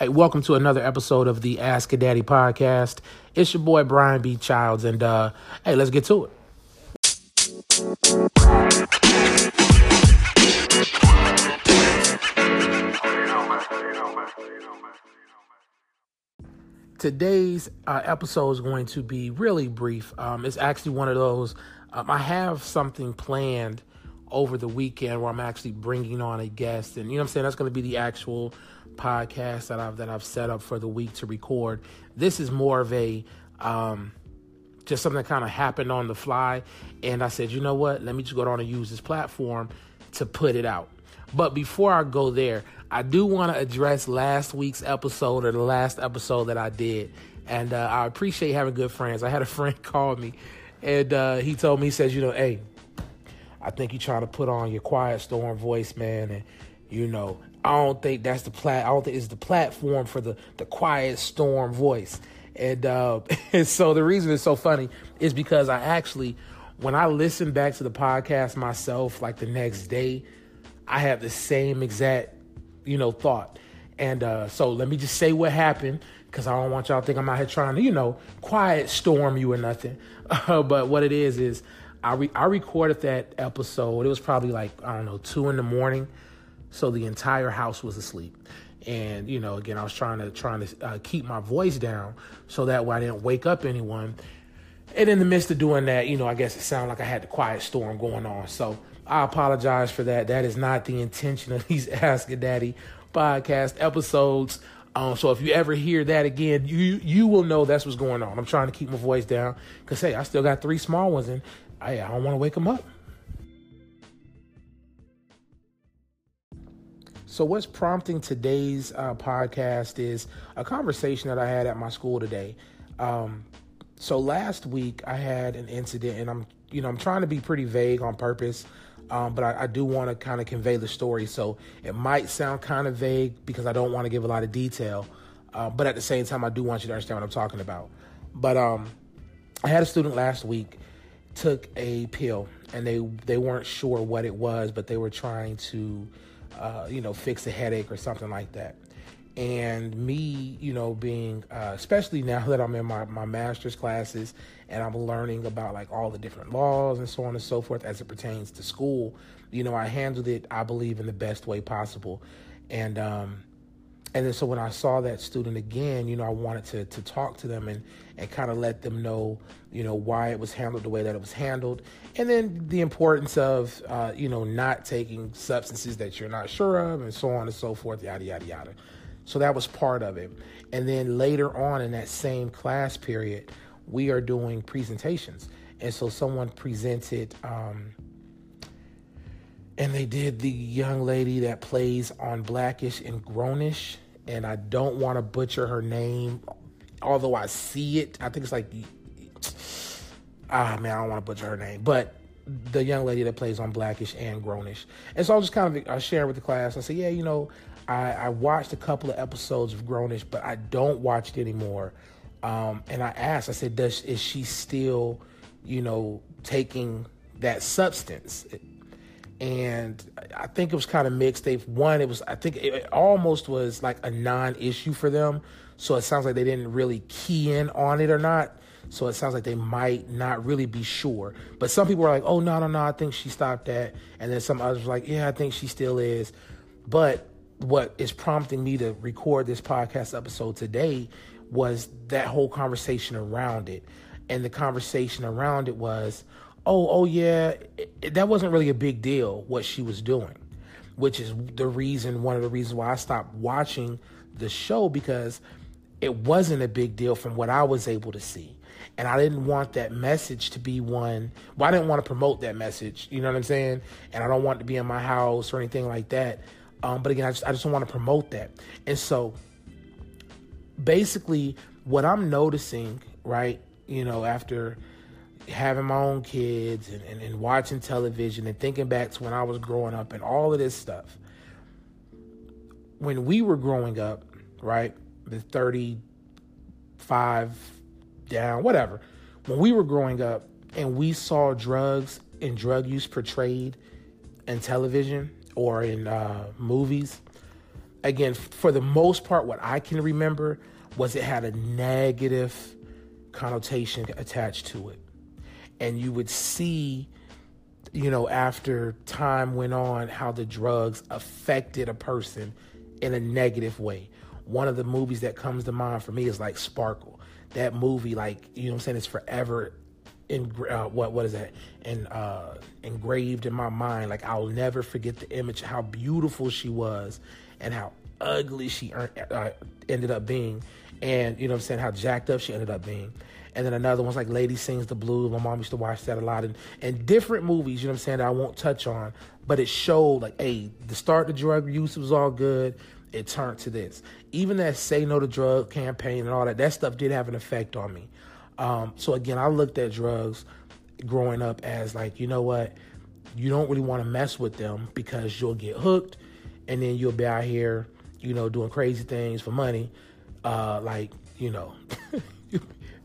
Hey, welcome to another episode of the Ask a Daddy podcast. It's your boy Brian B. Childs, and uh, hey, let's get to it. Today's uh, episode is going to be really brief. Um, it's actually one of those. Um, I have something planned over the weekend where I'm actually bringing on a guest, and you know what I'm saying. That's going to be the actual podcast that I've that I've set up for the week to record. This is more of a um, just something that kind of happened on the fly, and I said, you know what? Let me just go down and use this platform to put it out. But before I go there, I do want to address last week's episode or the last episode that I did, and uh, I appreciate having good friends. I had a friend call me, and uh, he told me, he says, you know, hey, I think you're trying to put on your quiet storm voice, man, and you know, I don't think that's the plat. I don't think it's the platform for the the quiet storm voice. And, uh, and so the reason it's so funny is because I actually, when I listened back to the podcast myself, like the next day, I had the same exact, you know, thought. And uh, so let me just say what happened because I don't want y'all to think I'm out here trying to, you know, quiet storm you or nothing. Uh, but what it is is I re- I recorded that episode. It was probably like I don't know two in the morning, so the entire house was asleep. And you know, again, I was trying to trying to uh, keep my voice down so that way I didn't wake up anyone. And in the midst of doing that, you know, I guess it sounded like I had the quiet storm going on. So I apologize for that. That is not the intention of these Ask a Daddy podcast episodes. Um, so if you ever hear that again, you you will know that's what's going on. I'm trying to keep my voice down because hey, I still got three small ones, and I, I don't want to wake them up. So, what's prompting today's uh, podcast is a conversation that I had at my school today. Um, so last week I had an incident, and I'm, you know, I'm trying to be pretty vague on purpose, um, but I, I do want to kind of convey the story. So it might sound kind of vague because I don't want to give a lot of detail, uh, but at the same time I do want you to understand what I'm talking about. But um, I had a student last week took a pill and they they weren't sure what it was, but they were trying to, uh, you know, fix a headache or something like that. And me, you know, being uh, especially now that I'm in my my master's classes and I'm learning about like all the different laws and so on and so forth as it pertains to school, you know, I handled it, I believe, in the best way possible. And um, and then so when I saw that student again, you know, I wanted to to talk to them and and kind of let them know, you know, why it was handled the way that it was handled, and then the importance of, uh, you know, not taking substances that you're not sure of, and so on and so forth, yada yada yada. So that was part of it, and then later on in that same class period, we are doing presentations, and so someone presented. Um, and they did the young lady that plays on Blackish and Grownish, and I don't want to butcher her name, although I see it. I think it's like ah man, I don't want to butcher her name, but the young lady that plays on Blackish and Grownish, and so I just kind of uh, sharing with the class. I said, yeah, you know, I, I watched a couple of episodes of Grownish, but I don't watch it anymore. Um, and I asked, I said, does is she still, you know, taking that substance? And I think it was kind of mixed. They've one, it was I think it almost was like a non-issue for them. So it sounds like they didn't really key in on it or not. So it sounds like they might not really be sure. But some people are like, "Oh no, no, no, I think she stopped that," and then some others were like, "Yeah, I think she still is." But what is prompting me to record this podcast episode today was that whole conversation around it, and the conversation around it was, oh, oh yeah, it, that wasn't really a big deal what she was doing, which is the reason, one of the reasons why I stopped watching the show because it wasn't a big deal from what I was able to see. And I didn't want that message to be one. Well, I didn't want to promote that message. You know what I'm saying? And I don't want it to be in my house or anything like that. Um, but again, I just I just don't want to promote that. And so, basically, what I'm noticing, right? You know, after having my own kids and, and, and, watching television and thinking back to when I was growing up and all of this stuff. When we were growing up, right, the 35 down, whatever, when we were growing up and we saw drugs and drug use portrayed in television or in uh, movies, again, for the most part, what I can remember was it had a negative connotation attached to it. And you would see, you know, after time went on, how the drugs affected a person in a negative way. One of the movies that comes to mind for me is like Sparkle. That movie, like, you know I'm saying, it's forever in uh, what what is that and uh, engraved in my mind like i'll never forget the image how beautiful she was and how ugly she uh, ended up being and you know i'm saying how jacked up she ended up being and then another one's like lady sings the blues. My mom used to watch that a lot. And, and different movies you know what i'm saying that i won't touch on. But it showed like hey the start the drug use was all good. It turned to this. Even that say no to drug campaign and all that that stuff did have an effect on me. Um, so again, I looked at drugs growing up as like, you know what? You don't really want to mess with them because you'll get hooked and then you'll be out here, you know, doing crazy things for money. Uh, like, you know,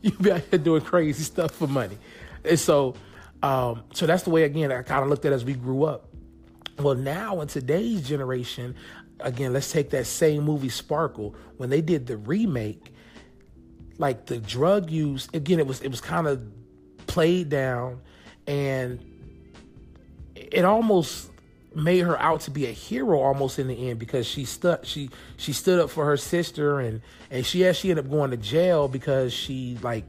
you, be out here doing crazy stuff for money. And so, um, so that's the way, again, I kind of looked at as we grew up. Well, now in today's generation, again, let's take that same movie Sparkle. When they did the remake, like the drug use again it was it was kind of played down and it almost made her out to be a hero almost in the end because she stood she she stood up for her sister and and she actually ended up going to jail because she like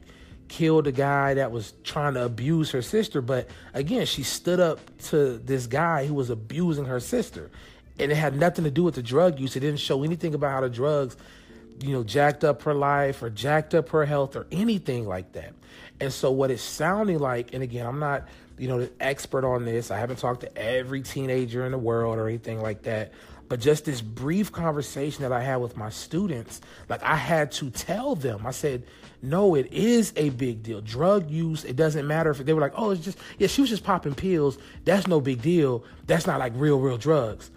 killed a guy that was trying to abuse her sister. But again she stood up to this guy who was abusing her sister. And it had nothing to do with the drug use. It didn't show anything about how the drugs you know, jacked up her life or jacked up her health or anything like that. And so what it's sounding like, and again, I'm not, you know, the expert on this. I haven't talked to every teenager in the world or anything like that. But just this brief conversation that I had with my students, like I had to tell them, I said, no, it is a big deal. Drug use, it doesn't matter if they were like, oh, it's just, yeah, she was just popping pills. That's no big deal. That's not like real, real drugs.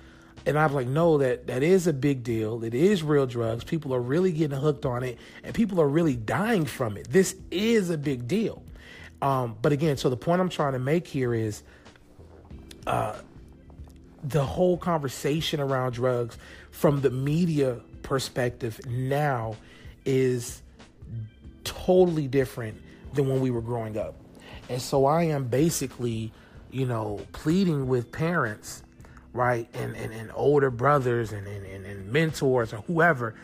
And I'm like, no, that that is a big deal. It is real drugs. People are really getting hooked on it, and people are really dying from it. This is a big deal. Um, but again, so the point I'm trying to make here is, uh, the whole conversation around drugs from the media perspective now is totally different than when we were growing up. And so I am basically, you know, pleading with parents right? And, and, and older brothers and, and, and mentors or whoever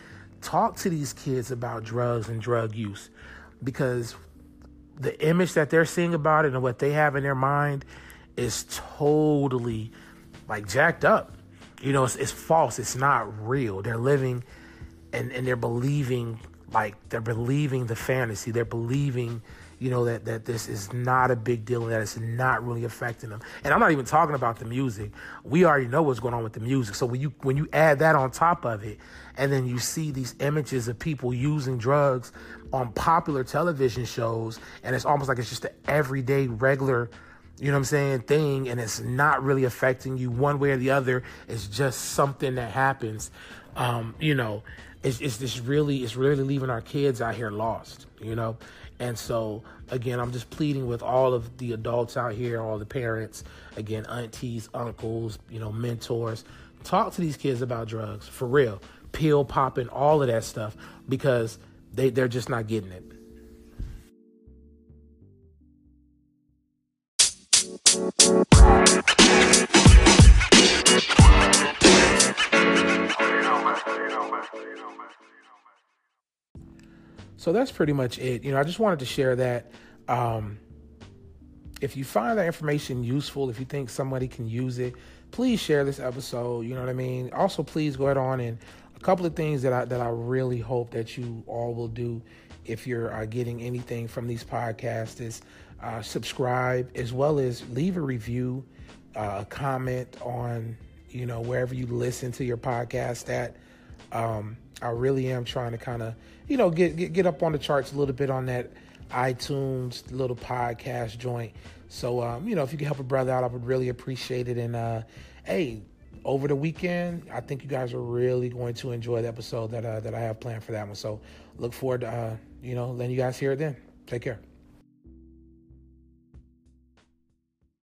talk to these kids about drugs and drug use because the image that they're seeing about it and what they have in their mind is totally like jacked up. You know, it's, it's false. It's not real. They're living and, and they're believing like they're believing the fantasy. They're believing you know that that this is not a big deal and that it's not really affecting them. And I'm not even talking about the music. We already know what's going on with the music. So when you when you add that on top of it, and then you see these images of people using drugs on popular television shows, and it's almost like it's just an everyday regular you know what I'm saying, thing, and it's not really affecting you one way or the other. It's just something that happens. Um, you know, it's, it's just really, it's really leaving our kids out here lost, you know? And so, again, I'm just pleading with all of the adults out here, all the parents, again, aunties, uncles, you know, mentors. Talk to these kids about drugs for real, pill popping, all of that stuff, because they, they're just not getting it. So that's pretty much it. You know, I just wanted to share that. Um, if you find that information useful, if you think somebody can use it, please share this episode. You know what I mean. Also, please go ahead on and a couple of things that I that I really hope that you all will do if you're uh, getting anything from these podcasts is uh, subscribe as well as leave a review, uh, a comment on you know wherever you listen to your podcast at. Um, I really am trying to kind of, you know, get, get get up on the charts a little bit on that iTunes little podcast joint. So, um, you know, if you can help a brother out, I would really appreciate it. And uh, hey, over the weekend, I think you guys are really going to enjoy the episode that uh, that I have planned for that one. So, look forward to uh, you know letting you guys hear it then. Take care.